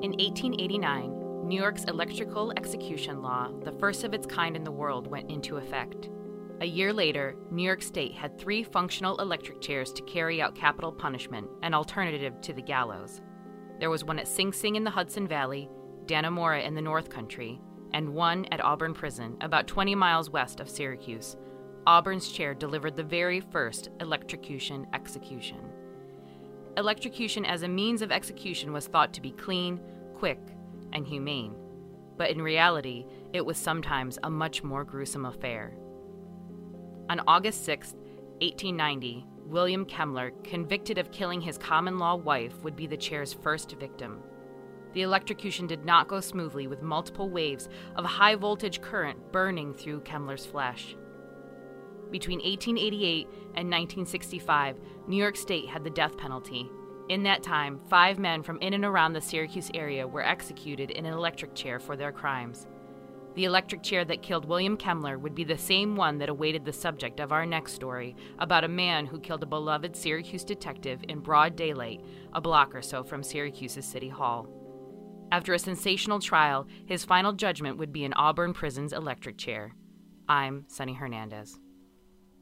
In 1889, New York's electrical execution law, the first of its kind in the world, went into effect. A year later, New York State had three functional electric chairs to carry out capital punishment, an alternative to the gallows. There was one at Sing Sing in the Hudson Valley, Dannemora in the North Country, and one at Auburn Prison, about 20 miles west of Syracuse. Auburn's chair delivered the very first electrocution execution. Electrocution as a means of execution was thought to be clean, quick, and humane, but in reality, it was sometimes a much more gruesome affair. On August 6, 1890, William Kemmler, convicted of killing his common law wife, would be the chair's first victim. The electrocution did not go smoothly, with multiple waves of high voltage current burning through Kemmler's flesh. Between 1888 and 1965, New York State had the death penalty. In that time, five men from in and around the Syracuse area were executed in an electric chair for their crimes. The electric chair that killed William Kemmler would be the same one that awaited the subject of our next story about a man who killed a beloved Syracuse detective in broad daylight, a block or so from Syracuse's City Hall. After a sensational trial, his final judgment would be in Auburn Prison's electric chair. I'm Sunny Hernandez.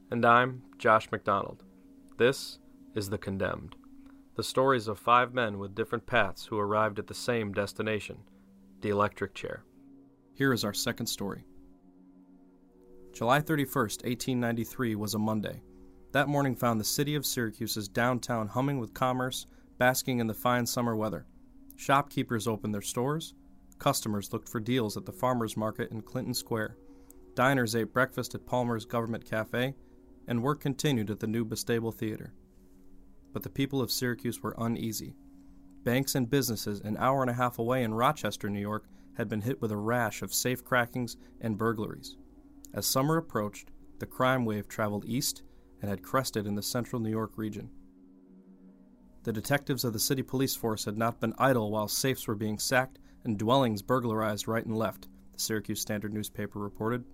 And I'm Josh McDonald. This is The Condemned, the stories of five men with different paths who arrived at the same destination the electric chair. Here is our second story. July 31st, 1893 was a Monday. That morning found the city of Syracuse's downtown humming with commerce, basking in the fine summer weather. Shopkeepers opened their stores, customers looked for deals at the farmers market in Clinton Square, diners ate breakfast at Palmer's Government Cafe, and work continued at the new Bastable Theater. But the people of Syracuse were uneasy. Banks and businesses an hour and a half away in Rochester, New York, had been hit with a rash of safe crackings and burglaries. As summer approached, the crime wave traveled east and had crested in the central New York region. The detectives of the city police force had not been idle while safes were being sacked and dwellings burglarized right and left, the Syracuse Standard newspaper reported.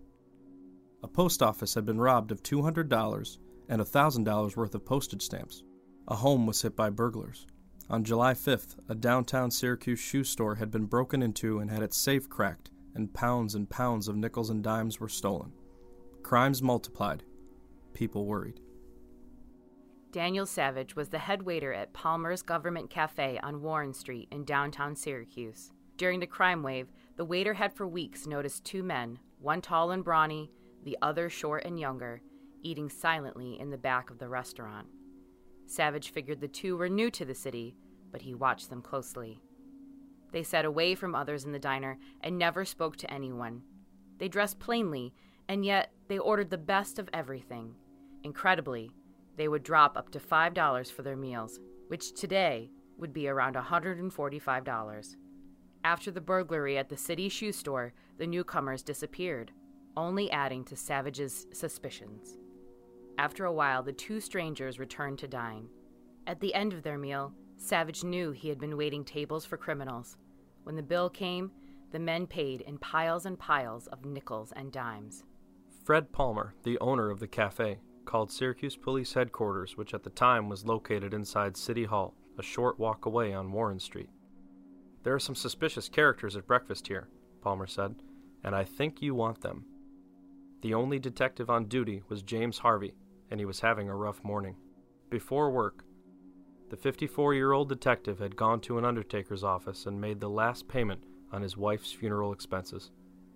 A post office had been robbed of $200 and $1,000 worth of postage stamps. A home was hit by burglars. On July 5th, a downtown Syracuse shoe store had been broken into and had its safe cracked, and pounds and pounds of nickels and dimes were stolen. Crimes multiplied. People worried. Daniel Savage was the head waiter at Palmer's Government Cafe on Warren Street in downtown Syracuse. During the crime wave, the waiter had for weeks noticed two men, one tall and brawny, the other short and younger, eating silently in the back of the restaurant. Savage figured the two were new to the city, but he watched them closely. They sat away from others in the diner and never spoke to anyone. They dressed plainly, and yet they ordered the best of everything. Incredibly, they would drop up to $5 for their meals, which today would be around $145. After the burglary at the city shoe store, the newcomers disappeared, only adding to Savage's suspicions. After a while, the two strangers returned to dine. At the end of their meal, Savage knew he had been waiting tables for criminals. When the bill came, the men paid in piles and piles of nickels and dimes. Fred Palmer, the owner of the cafe, called Syracuse Police Headquarters, which at the time was located inside City Hall, a short walk away on Warren Street. There are some suspicious characters at breakfast here, Palmer said, and I think you want them. The only detective on duty was James Harvey, and he was having a rough morning. Before work, the 54 year old detective had gone to an undertaker's office and made the last payment on his wife's funeral expenses,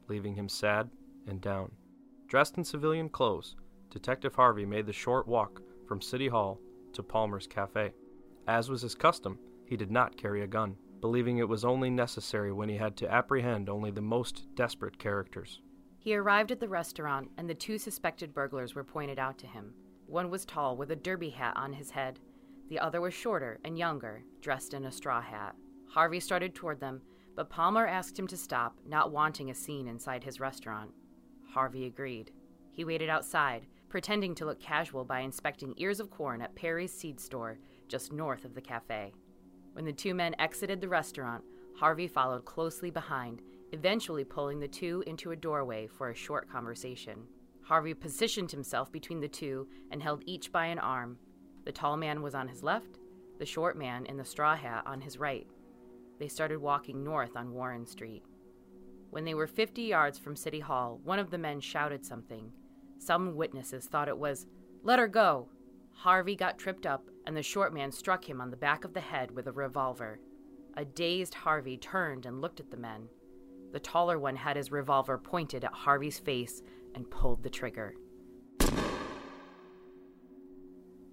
leaving him sad and down. Dressed in civilian clothes, Detective Harvey made the short walk from City Hall to Palmer's Cafe. As was his custom, he did not carry a gun, believing it was only necessary when he had to apprehend only the most desperate characters. He arrived at the restaurant, and the two suspected burglars were pointed out to him. One was tall, with a derby hat on his head. The other was shorter and younger, dressed in a straw hat. Harvey started toward them, but Palmer asked him to stop, not wanting a scene inside his restaurant. Harvey agreed. He waited outside, pretending to look casual by inspecting ears of corn at Perry's seed store just north of the cafe. When the two men exited the restaurant, Harvey followed closely behind, eventually pulling the two into a doorway for a short conversation. Harvey positioned himself between the two and held each by an arm. The tall man was on his left, the short man in the straw hat on his right. They started walking north on Warren Street. When they were 50 yards from City Hall, one of the men shouted something. Some witnesses thought it was, Let her go! Harvey got tripped up, and the short man struck him on the back of the head with a revolver. A dazed Harvey turned and looked at the men. The taller one had his revolver pointed at Harvey's face and pulled the trigger.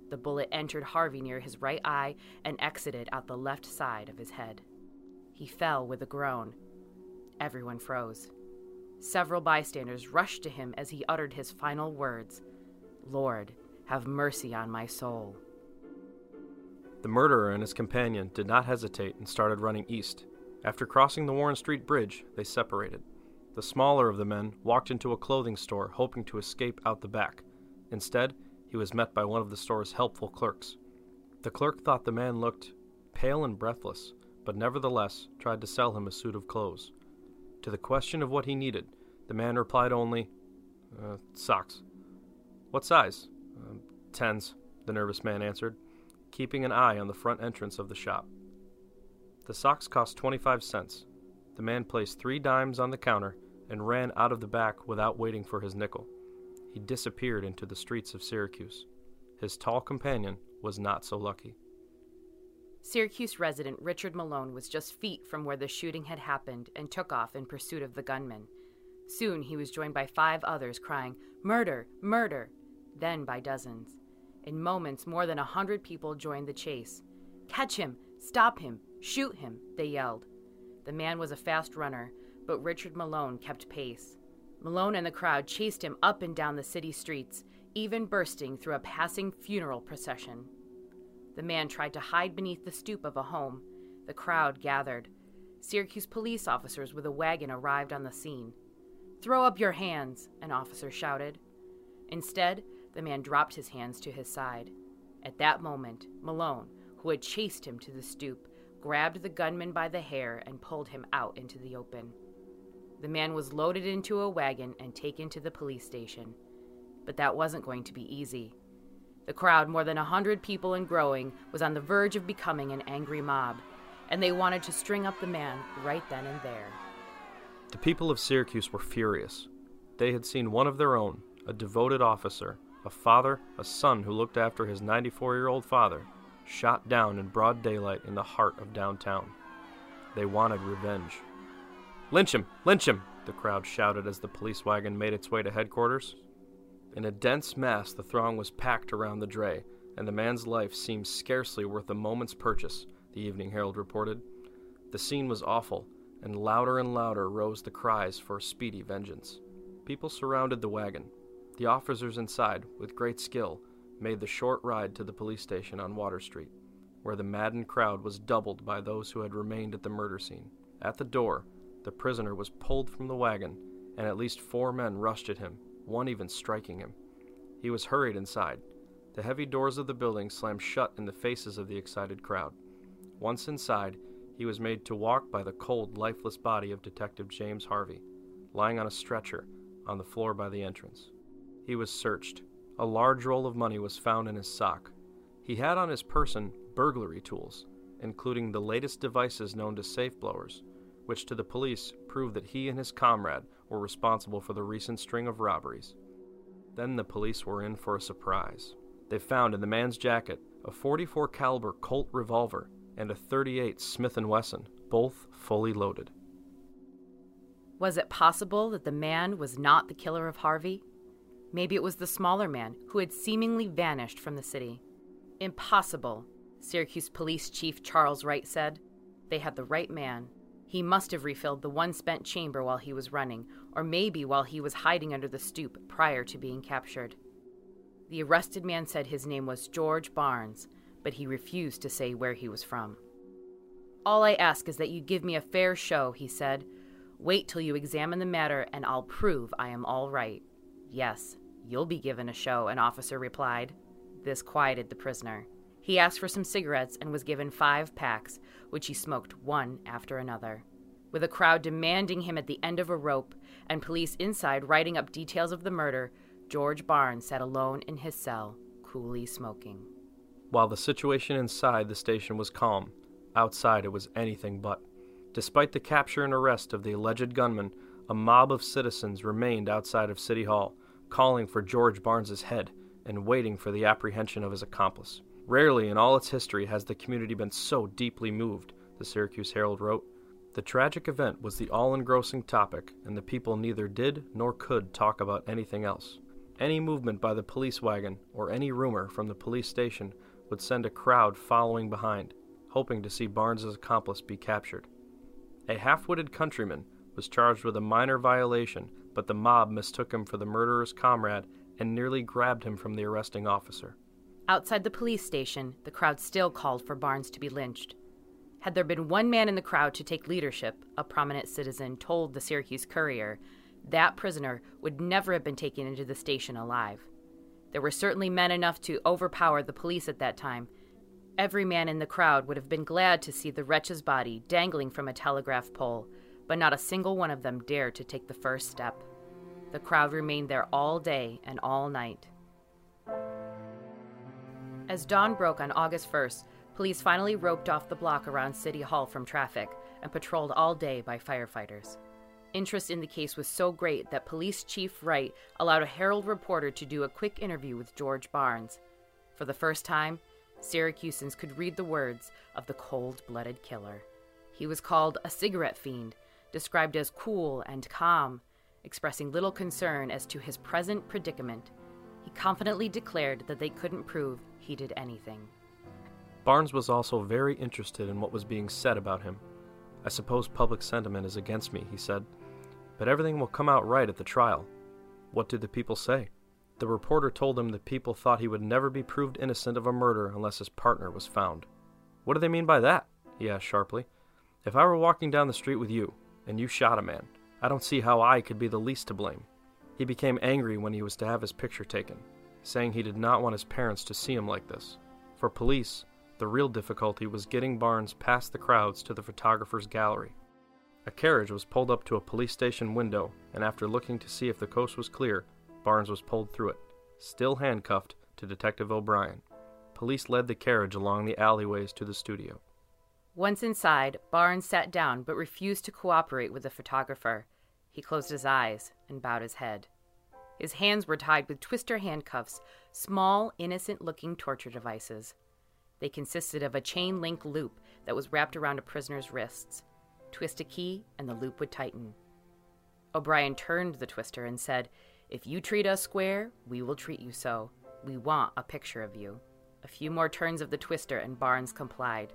The bullet entered Harvey near his right eye and exited out the left side of his head. He fell with a groan. Everyone froze. Several bystanders rushed to him as he uttered his final words Lord, have mercy on my soul. The murderer and his companion did not hesitate and started running east. After crossing the Warren Street Bridge, they separated. The smaller of the men walked into a clothing store, hoping to escape out the back. Instead, he was met by one of the store's helpful clerks. The clerk thought the man looked pale and breathless, but nevertheless tried to sell him a suit of clothes. To the question of what he needed, the man replied only, uh, Socks. What size? Uh, tens, the nervous man answered, keeping an eye on the front entrance of the shop. The socks cost 25 cents. The man placed three dimes on the counter and ran out of the back without waiting for his nickel. He disappeared into the streets of Syracuse. His tall companion was not so lucky. Syracuse resident Richard Malone was just feet from where the shooting had happened and took off in pursuit of the gunman. Soon he was joined by five others crying, Murder! Murder! Then by dozens. In moments, more than a hundred people joined the chase. Catch him! Stop him! Shoot him! They yelled. The man was a fast runner, but Richard Malone kept pace. Malone and the crowd chased him up and down the city streets, even bursting through a passing funeral procession. The man tried to hide beneath the stoop of a home. The crowd gathered. Syracuse police officers with a wagon arrived on the scene. Throw up your hands, an officer shouted. Instead, the man dropped his hands to his side. At that moment, Malone, who had chased him to the stoop, grabbed the gunman by the hair and pulled him out into the open. The man was loaded into a wagon and taken to the police station. But that wasn't going to be easy. The crowd, more than a hundred people and growing, was on the verge of becoming an angry mob, and they wanted to string up the man right then and there. The people of Syracuse were furious. They had seen one of their own, a devoted officer, a father, a son who looked after his 94 year old father, shot down in broad daylight in the heart of downtown. They wanted revenge. Lynch him! Lynch him! The crowd shouted as the police wagon made its way to headquarters. In a dense mass, the throng was packed around the dray, and the man's life seemed scarcely worth a moment's purchase, the Evening Herald reported. The scene was awful, and louder and louder rose the cries for speedy vengeance. People surrounded the wagon. The officers inside, with great skill, made the short ride to the police station on Water Street, where the maddened crowd was doubled by those who had remained at the murder scene. At the door, the prisoner was pulled from the wagon, and at least four men rushed at him, one even striking him. He was hurried inside. The heavy doors of the building slammed shut in the faces of the excited crowd. Once inside, he was made to walk by the cold, lifeless body of Detective James Harvey, lying on a stretcher on the floor by the entrance. He was searched. A large roll of money was found in his sock. He had on his person burglary tools, including the latest devices known to safe blowers, which to the police proved that he and his comrade were responsible for the recent string of robberies. Then the police were in for a surprise. They found in the man's jacket a 44 caliber Colt revolver and a 38 Smith & Wesson, both fully loaded. Was it possible that the man was not the killer of Harvey? Maybe it was the smaller man who had seemingly vanished from the city. Impossible, Syracuse Police Chief Charles Wright said. They had the right man. He must have refilled the one spent chamber while he was running, or maybe while he was hiding under the stoop prior to being captured. The arrested man said his name was George Barnes, but he refused to say where he was from. All I ask is that you give me a fair show, he said. Wait till you examine the matter, and I'll prove I am all right. Yes, you'll be given a show, an officer replied. This quieted the prisoner. He asked for some cigarettes and was given five packs, which he smoked one after another. With a crowd demanding him at the end of a rope and police inside writing up details of the murder, George Barnes sat alone in his cell, coolly smoking. While the situation inside the station was calm, outside it was anything but. Despite the capture and arrest of the alleged gunman, a mob of citizens remained outside of City Hall, calling for George Barnes's head and waiting for the apprehension of his accomplice. Rarely in all its history has the community been so deeply moved, the Syracuse Herald wrote. The tragic event was the all engrossing topic, and the people neither did nor could talk about anything else. Any movement by the police wagon or any rumor from the police station would send a crowd following behind, hoping to see Barnes's accomplice be captured. A half witted countryman was charged with a minor violation, but the mob mistook him for the murderer's comrade and nearly grabbed him from the arresting officer. Outside the police station, the crowd still called for Barnes to be lynched. Had there been one man in the crowd to take leadership, a prominent citizen told the Syracuse Courier, that prisoner would never have been taken into the station alive. There were certainly men enough to overpower the police at that time. Every man in the crowd would have been glad to see the wretch's body dangling from a telegraph pole, but not a single one of them dared to take the first step. The crowd remained there all day and all night. As dawn broke on August 1st, police finally roped off the block around City Hall from traffic and patrolled all day by firefighters. Interest in the case was so great that Police Chief Wright allowed a Herald reporter to do a quick interview with George Barnes. For the first time, Syracusans could read the words of the cold blooded killer. He was called a cigarette fiend, described as cool and calm, expressing little concern as to his present predicament. He confidently declared that they couldn't prove he did anything. Barnes was also very interested in what was being said about him. I suppose public sentiment is against me, he said but everything will come out right at the trial. What did the people say? The reporter told him that people thought he would never be proved innocent of a murder unless his partner was found. What do they mean by that? he asked sharply. If I were walking down the street with you, and you shot a man, I don't see how I could be the least to blame. He became angry when he was to have his picture taken, saying he did not want his parents to see him like this. For police, the real difficulty was getting Barnes past the crowds to the photographer's gallery. A carriage was pulled up to a police station window, and after looking to see if the coast was clear, Barnes was pulled through it, still handcuffed to Detective O'Brien. Police led the carriage along the alleyways to the studio. Once inside, Barnes sat down but refused to cooperate with the photographer. He closed his eyes and bowed his head. His hands were tied with twister handcuffs, small, innocent looking torture devices. They consisted of a chain link loop that was wrapped around a prisoner's wrists twist a key, and the loop would tighten. O'Brien turned the twister and said, If you treat us square, we will treat you so. We want a picture of you. A few more turns of the twister, and Barnes complied.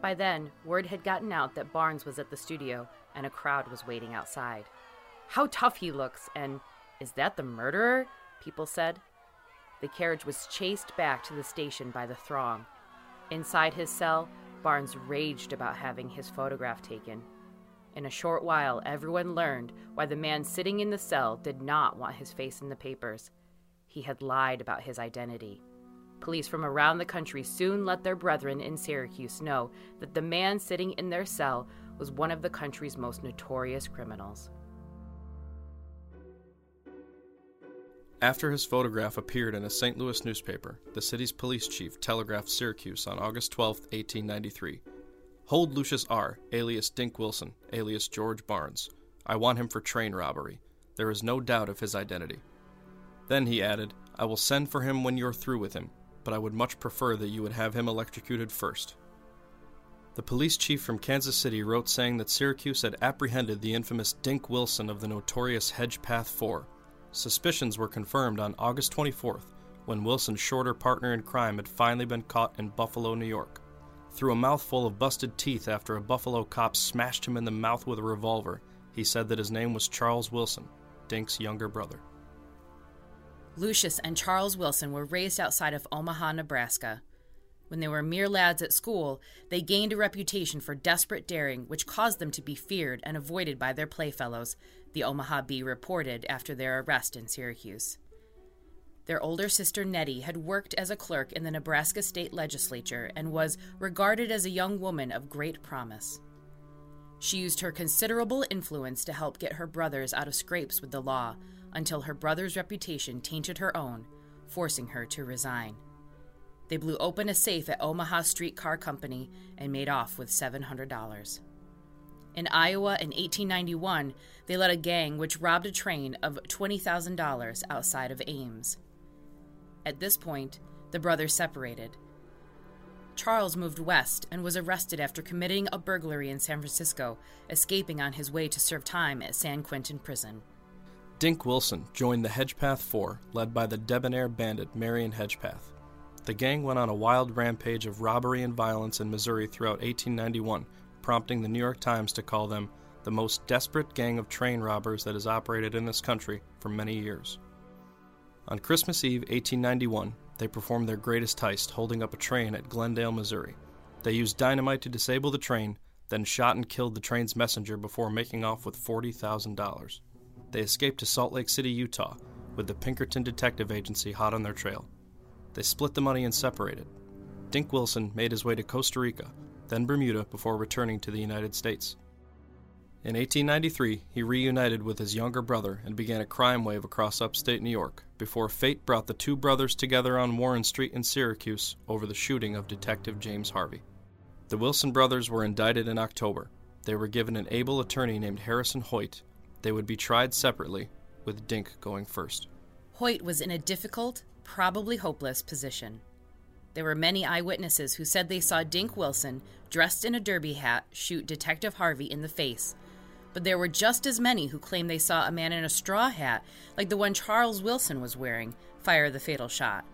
By then, word had gotten out that Barnes was at the studio, and a crowd was waiting outside. How tough he looks, and is that the murderer? People said. The carriage was chased back to the station by the throng. Inside his cell, Barnes raged about having his photograph taken. In a short while, everyone learned why the man sitting in the cell did not want his face in the papers. He had lied about his identity. Police from around the country soon let their brethren in Syracuse know that the man sitting in their cell was one of the country's most notorious criminals. After his photograph appeared in a St. Louis newspaper, the city's police chief telegraphed Syracuse on August 12, 1893 Hold Lucius R., alias Dink Wilson, alias George Barnes. I want him for train robbery. There is no doubt of his identity. Then he added, I will send for him when you're through with him, but I would much prefer that you would have him electrocuted first. The police chief from Kansas City wrote saying that Syracuse had apprehended the infamous Dink Wilson of the notorious Hedgepeth 4 Suspicions were confirmed on August 24th when Wilson's shorter partner in crime had finally been caught in Buffalo, New York. Through a mouthful of busted teeth after a Buffalo cop smashed him in the mouth with a revolver, he said that his name was Charles Wilson, Dink's younger brother. Lucius and Charles Wilson were raised outside of Omaha, Nebraska. When they were mere lads at school, they gained a reputation for desperate daring, which caused them to be feared and avoided by their playfellows, the Omaha Bee reported after their arrest in Syracuse. Their older sister Nettie had worked as a clerk in the Nebraska state legislature and was regarded as a young woman of great promise. She used her considerable influence to help get her brothers out of scrapes with the law until her brother's reputation tainted her own, forcing her to resign. They blew open a safe at Omaha Streetcar Company and made off with $700. In Iowa in 1891, they led a gang which robbed a train of $20,000 outside of Ames. At this point, the brothers separated. Charles moved west and was arrested after committing a burglary in San Francisco, escaping on his way to serve time at San Quentin Prison. Dink Wilson joined the Hedgepeth Four, led by the debonair bandit Marion Hedgepeth. The gang went on a wild rampage of robbery and violence in Missouri throughout 1891, prompting the New York Times to call them the most desperate gang of train robbers that has operated in this country for many years. On Christmas Eve 1891, they performed their greatest heist, holding up a train at Glendale, Missouri. They used dynamite to disable the train, then shot and killed the train's messenger before making off with $40,000. They escaped to Salt Lake City, Utah, with the Pinkerton Detective Agency hot on their trail. They split the money and separated. Dink Wilson made his way to Costa Rica, then Bermuda before returning to the United States. In 1893, he reunited with his younger brother and began a crime wave across upstate New York before fate brought the two brothers together on Warren Street in Syracuse over the shooting of Detective James Harvey. The Wilson brothers were indicted in October. They were given an able attorney named Harrison Hoyt. They would be tried separately, with Dink going first. Hoyt was in a difficult, probably hopeless position. There were many eyewitnesses who said they saw Dink Wilson, dressed in a derby hat, shoot Detective Harvey in the face but there were just as many who claimed they saw a man in a straw hat, like the one Charles Wilson was wearing, fire the fatal shot.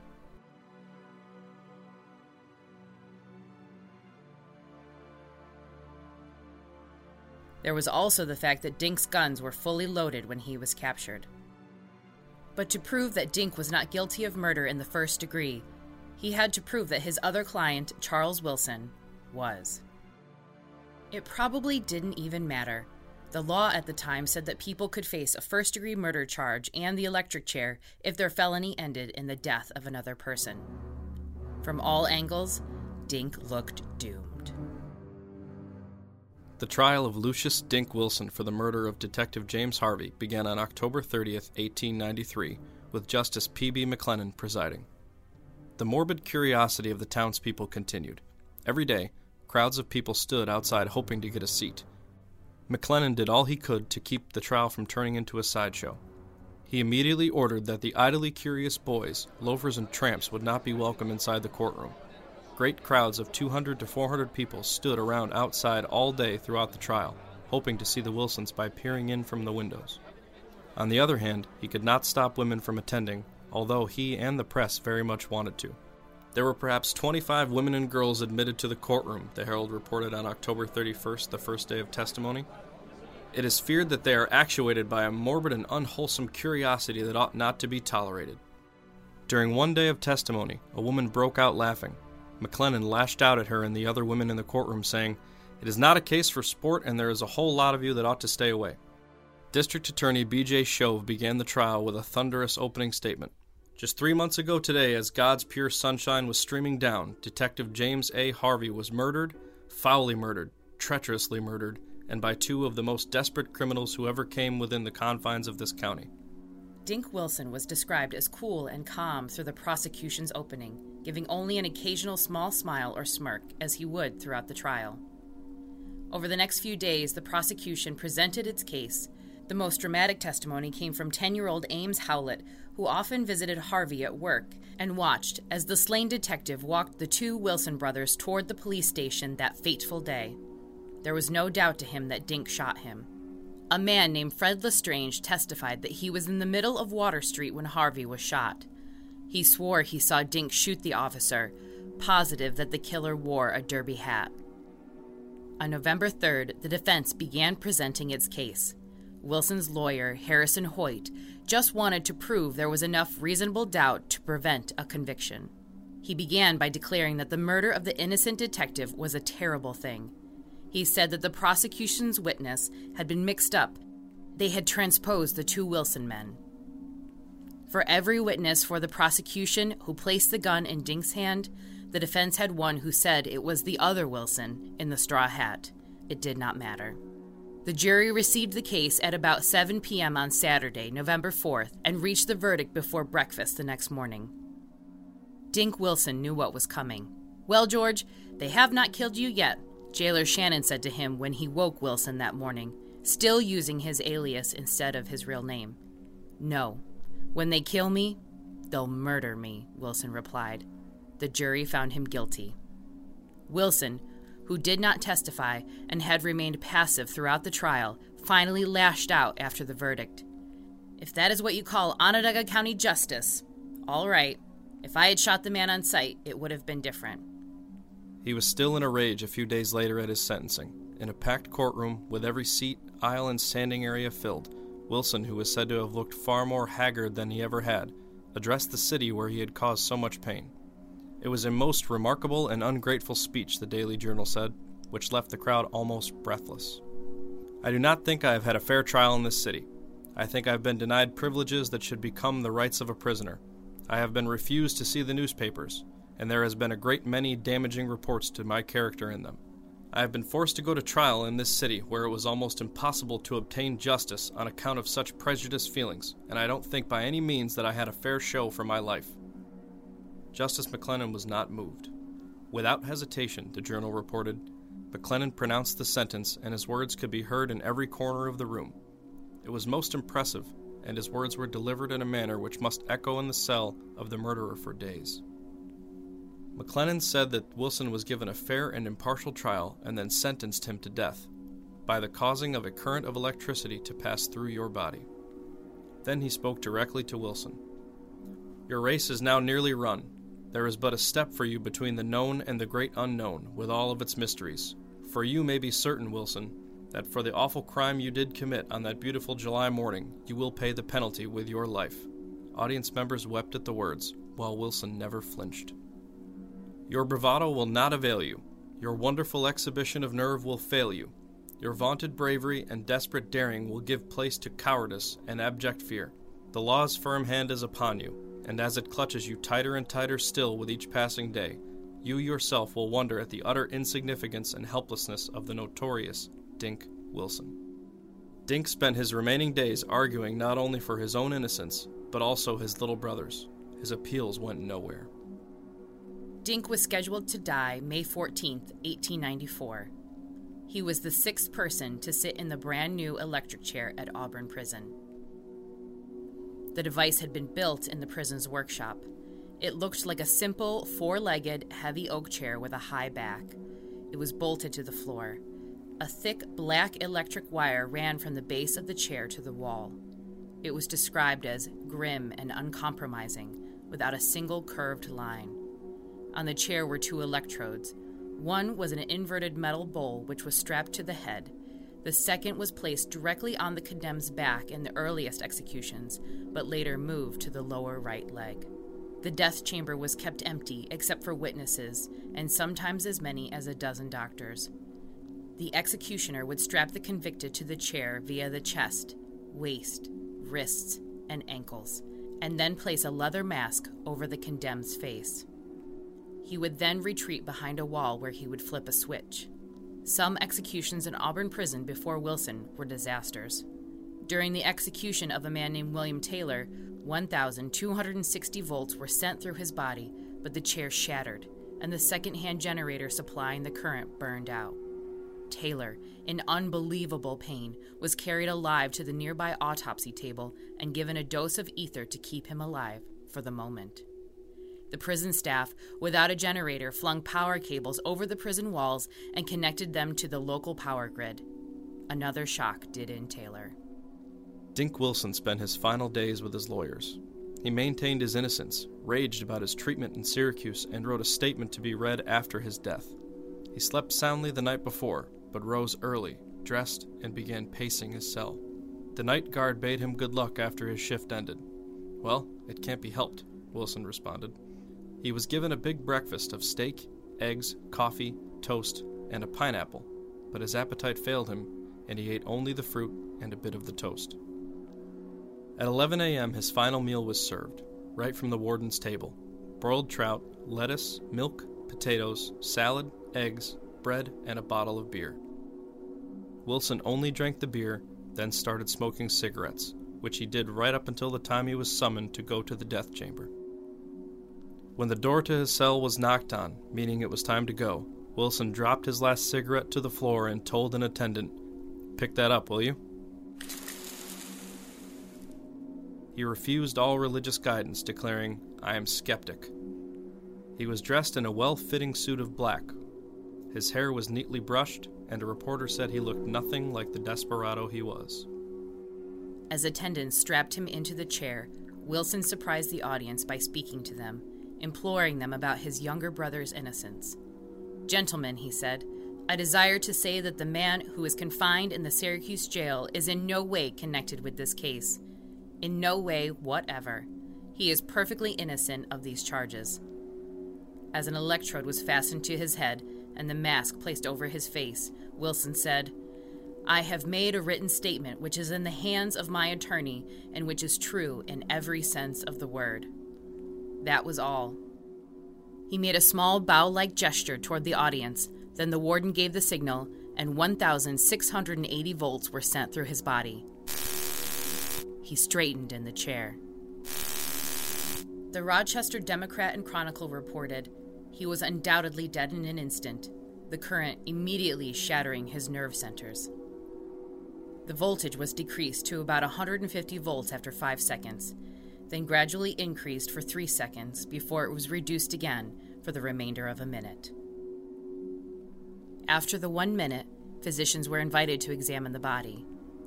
There was also the fact that Dink's guns were fully loaded when he was captured. But to prove that Dink was not guilty of murder in the first degree, he had to prove that his other client, Charles Wilson, was. It probably didn't even matter the law at the time said that people could face a first degree murder charge and the electric chair if their felony ended in the death of another person. From all angles, Dink looked doomed. The trial of Lucius Dink Wilson for the murder of Detective James Harvey began on October 30th, 1893, with Justice P.B. McLennan presiding. The morbid curiosity of the townspeople continued. Every day, crowds of people stood outside hoping to get a seat McLennan did all he could to keep the trial from turning into a sideshow. He immediately ordered that the idly curious boys, loafers, and tramps would not be welcome inside the courtroom. Great crowds of 200 to 400 people stood around outside all day throughout the trial, hoping to see the Wilsons by peering in from the windows. On the other hand, he could not stop women from attending, although he and the press very much wanted to. There were perhaps 25 women and girls admitted to the courtroom, the Herald reported on October 31st, the first day of testimony. It is feared that they are actuated by a morbid and unwholesome curiosity that ought not to be tolerated. During one day of testimony, a woman broke out laughing. McLennan lashed out at her and the other women in the courtroom, saying, It is not a case for sport, and there is a whole lot of you that ought to stay away. District Attorney B.J. Shove began the trial with a thunderous opening statement. Just three months ago today, as God's pure sunshine was streaming down, Detective James A. Harvey was murdered, foully murdered, treacherously murdered, and by two of the most desperate criminals who ever came within the confines of this county. Dink Wilson was described as cool and calm through the prosecution's opening, giving only an occasional small smile or smirk, as he would throughout the trial. Over the next few days, the prosecution presented its case. The most dramatic testimony came from 10 year old Ames Howlett, who often visited Harvey at work and watched as the slain detective walked the two Wilson brothers toward the police station that fateful day. There was no doubt to him that Dink shot him. A man named Fred Lestrange testified that he was in the middle of Water Street when Harvey was shot. He swore he saw Dink shoot the officer, positive that the killer wore a derby hat. On November 3rd, the defense began presenting its case. Wilson's lawyer, Harrison Hoyt, just wanted to prove there was enough reasonable doubt to prevent a conviction. He began by declaring that the murder of the innocent detective was a terrible thing. He said that the prosecution's witness had been mixed up. They had transposed the two Wilson men. For every witness for the prosecution who placed the gun in Dink's hand, the defense had one who said it was the other Wilson in the straw hat. It did not matter. The jury received the case at about 7 p.m. on Saturday, November 4th, and reached the verdict before breakfast the next morning. Dink Wilson knew what was coming. Well, George, they have not killed you yet, Jailer Shannon said to him when he woke Wilson that morning, still using his alias instead of his real name. No. When they kill me, they'll murder me, Wilson replied. The jury found him guilty. Wilson, who did not testify and had remained passive throughout the trial, finally lashed out after the verdict. If that is what you call Onondaga County justice, all right. If I had shot the man on sight, it would have been different. He was still in a rage a few days later at his sentencing. In a packed courtroom, with every seat, aisle, and standing area filled, Wilson, who was said to have looked far more haggard than he ever had, addressed the city where he had caused so much pain. It was a most remarkable and ungrateful speech, the Daily Journal said, which left the crowd almost breathless. I do not think I have had a fair trial in this city. I think I have been denied privileges that should become the rights of a prisoner. I have been refused to see the newspapers, and there has been a great many damaging reports to my character in them. I have been forced to go to trial in this city where it was almost impossible to obtain justice on account of such prejudiced feelings, and I don't think by any means that I had a fair show for my life. Justice McLennan was not moved. Without hesitation, the journal reported, McLennan pronounced the sentence, and his words could be heard in every corner of the room. It was most impressive, and his words were delivered in a manner which must echo in the cell of the murderer for days. McLennan said that Wilson was given a fair and impartial trial and then sentenced him to death by the causing of a current of electricity to pass through your body. Then he spoke directly to Wilson. Your race is now nearly run, there is but a step for you between the known and the great unknown, with all of its mysteries. For you may be certain, Wilson, that for the awful crime you did commit on that beautiful July morning, you will pay the penalty with your life. Audience members wept at the words, while Wilson never flinched. Your bravado will not avail you. Your wonderful exhibition of nerve will fail you. Your vaunted bravery and desperate daring will give place to cowardice and abject fear. The law's firm hand is upon you, and as it clutches you tighter and tighter still with each passing day, you yourself will wonder at the utter insignificance and helplessness of the notorious Dink Wilson. Dink spent his remaining days arguing not only for his own innocence, but also his little brother's. His appeals went nowhere. Dink was scheduled to die May 14, 1894. He was the sixth person to sit in the brand new electric chair at Auburn Prison. The device had been built in the prison's workshop. It looked like a simple, four legged, heavy oak chair with a high back. It was bolted to the floor. A thick black electric wire ran from the base of the chair to the wall. It was described as grim and uncompromising, without a single curved line. On the chair were two electrodes. One was an inverted metal bowl which was strapped to the head, the second was placed directly on the condemned's back in the earliest executions, but later moved to the lower right leg. The death chamber was kept empty except for witnesses, and sometimes as many as a dozen doctors. The executioner would strap the convicted to the chair via the chest, waist, wrists, and ankles, and then place a leather mask over the condemned's face. He would then retreat behind a wall where he would flip a switch. Some executions in Auburn prison before Wilson were disasters. During the execution of a man named William Taylor, 1,260 volts were sent through his body, but the chair shattered, and the second hand generator supplying the current burned out. Taylor, in unbelievable pain, was carried alive to the nearby autopsy table and given a dose of ether to keep him alive for the moment. The prison staff, without a generator, flung power cables over the prison walls and connected them to the local power grid. Another shock did in Taylor. Dink Wilson spent his final days with his lawyers. He maintained his innocence, raged about his treatment in Syracuse, and wrote a statement to be read after his death. He slept soundly the night before, but rose early, dressed, and began pacing his cell. The night guard bade him good luck after his shift ended. Well, it can't be helped, Wilson responded. He was given a big breakfast of steak, eggs, coffee, toast, and a pineapple, but his appetite failed him, and he ate only the fruit and a bit of the toast. At 11 a.m., his final meal was served, right from the warden's table broiled trout, lettuce, milk, potatoes, salad, eggs, bread, and a bottle of beer. Wilson only drank the beer, then started smoking cigarettes, which he did right up until the time he was summoned to go to the death chamber. When the door to his cell was knocked on, meaning it was time to go, Wilson dropped his last cigarette to the floor and told an attendant, Pick that up, will you? He refused all religious guidance, declaring, I am skeptic. He was dressed in a well fitting suit of black. His hair was neatly brushed, and a reporter said he looked nothing like the desperado he was. As attendants strapped him into the chair, Wilson surprised the audience by speaking to them, imploring them about his younger brother's innocence. Gentlemen, he said, I desire to say that the man who is confined in the Syracuse jail is in no way connected with this case. In no way whatever. He is perfectly innocent of these charges. As an electrode was fastened to his head and the mask placed over his face, Wilson said, I have made a written statement which is in the hands of my attorney and which is true in every sense of the word. That was all. He made a small bow like gesture toward the audience, then the warden gave the signal, and 1,680 volts were sent through his body. He straightened in the chair. The Rochester Democrat and Chronicle reported he was undoubtedly dead in an instant, the current immediately shattering his nerve centers. The voltage was decreased to about 150 volts after 5 seconds, then gradually increased for 3 seconds before it was reduced again for the remainder of a minute. After the one minute, physicians were invited to examine the body.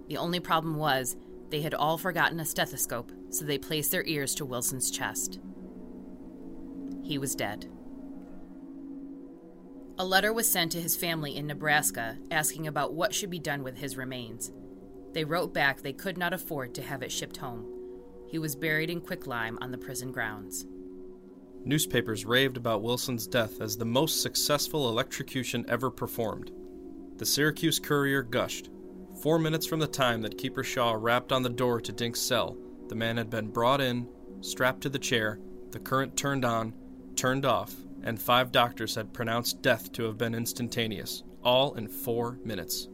The only problem was they had all forgotten a stethoscope, so they placed their ears to Wilson's chest. He was dead. A letter was sent to his family in Nebraska asking about what should be done with his remains. They wrote back they could not afford to have it shipped home. He was buried in quicklime on the prison grounds. Newspapers raved about Wilson's death as the most successful electrocution ever performed. The Syracuse Courier gushed. Four minutes from the time that Keeper Shaw rapped on the door to Dink's cell, the man had been brought in, strapped to the chair, the current turned on, turned off, and five doctors had pronounced death to have been instantaneous, all in four minutes.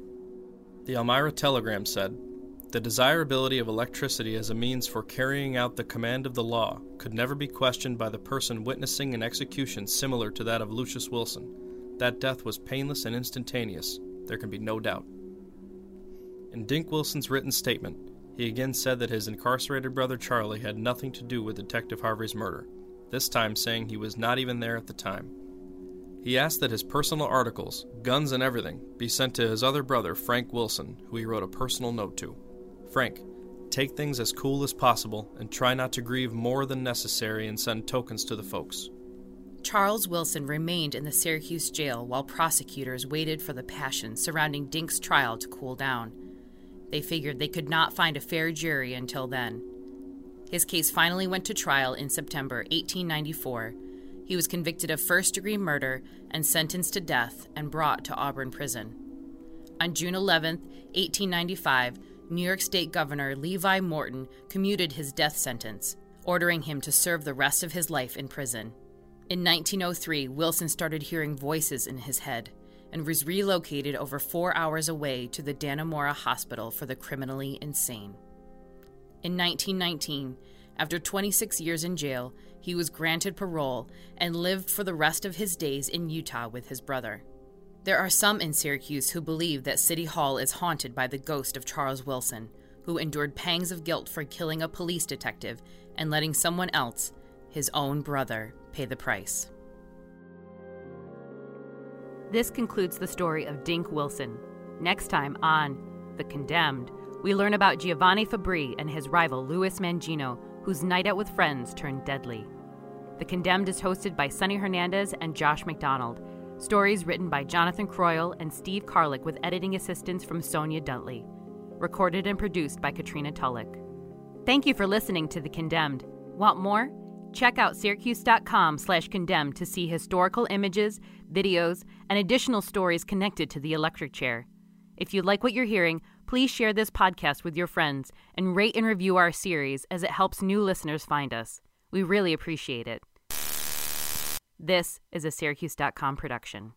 The Elmira Telegram said, The desirability of electricity as a means for carrying out the command of the law could never be questioned by the person witnessing an execution similar to that of Lucius Wilson. That death was painless and instantaneous, there can be no doubt. In Dink Wilson's written statement, he again said that his incarcerated brother Charlie had nothing to do with Detective Harvey's murder, this time saying he was not even there at the time. He asked that his personal articles, guns and everything, be sent to his other brother, Frank Wilson, who he wrote a personal note to. Frank, take things as cool as possible and try not to grieve more than necessary and send tokens to the folks. Charles Wilson remained in the Syracuse jail while prosecutors waited for the passion surrounding Dink's trial to cool down. They figured they could not find a fair jury until then. His case finally went to trial in September 1894. He was convicted of first degree murder and sentenced to death and brought to Auburn Prison. On June 11, 1895, New York State Governor Levi Morton commuted his death sentence, ordering him to serve the rest of his life in prison. In 1903, Wilson started hearing voices in his head and was relocated over four hours away to the Dannemora Hospital for the Criminally Insane. In 1919, after 26 years in jail, he was granted parole and lived for the rest of his days in Utah with his brother. There are some in Syracuse who believe that City Hall is haunted by the ghost of Charles Wilson, who endured pangs of guilt for killing a police detective and letting someone else, his own brother, pay the price. This concludes the story of Dink Wilson. Next time on The Condemned, we learn about Giovanni Fabri and his rival Louis Mangino, whose night out with friends turned deadly. The Condemned is hosted by Sunny Hernandez and Josh McDonald. Stories written by Johnathan Croyle and Steve Carlic with editing assistance from Sonja Duntley. Recorded and produced by Katrina Tulloch. Thank you for listening to The Condemned. Want more? Check out syracuse.com slash condemned to see historical images, videos, and additional stories connected to the electric chair. If you like what you're hearing, Please share this podcast with your friends and rate and review our series as it helps new listeners find us. We really appreciate it. This is a Syracuse.com production.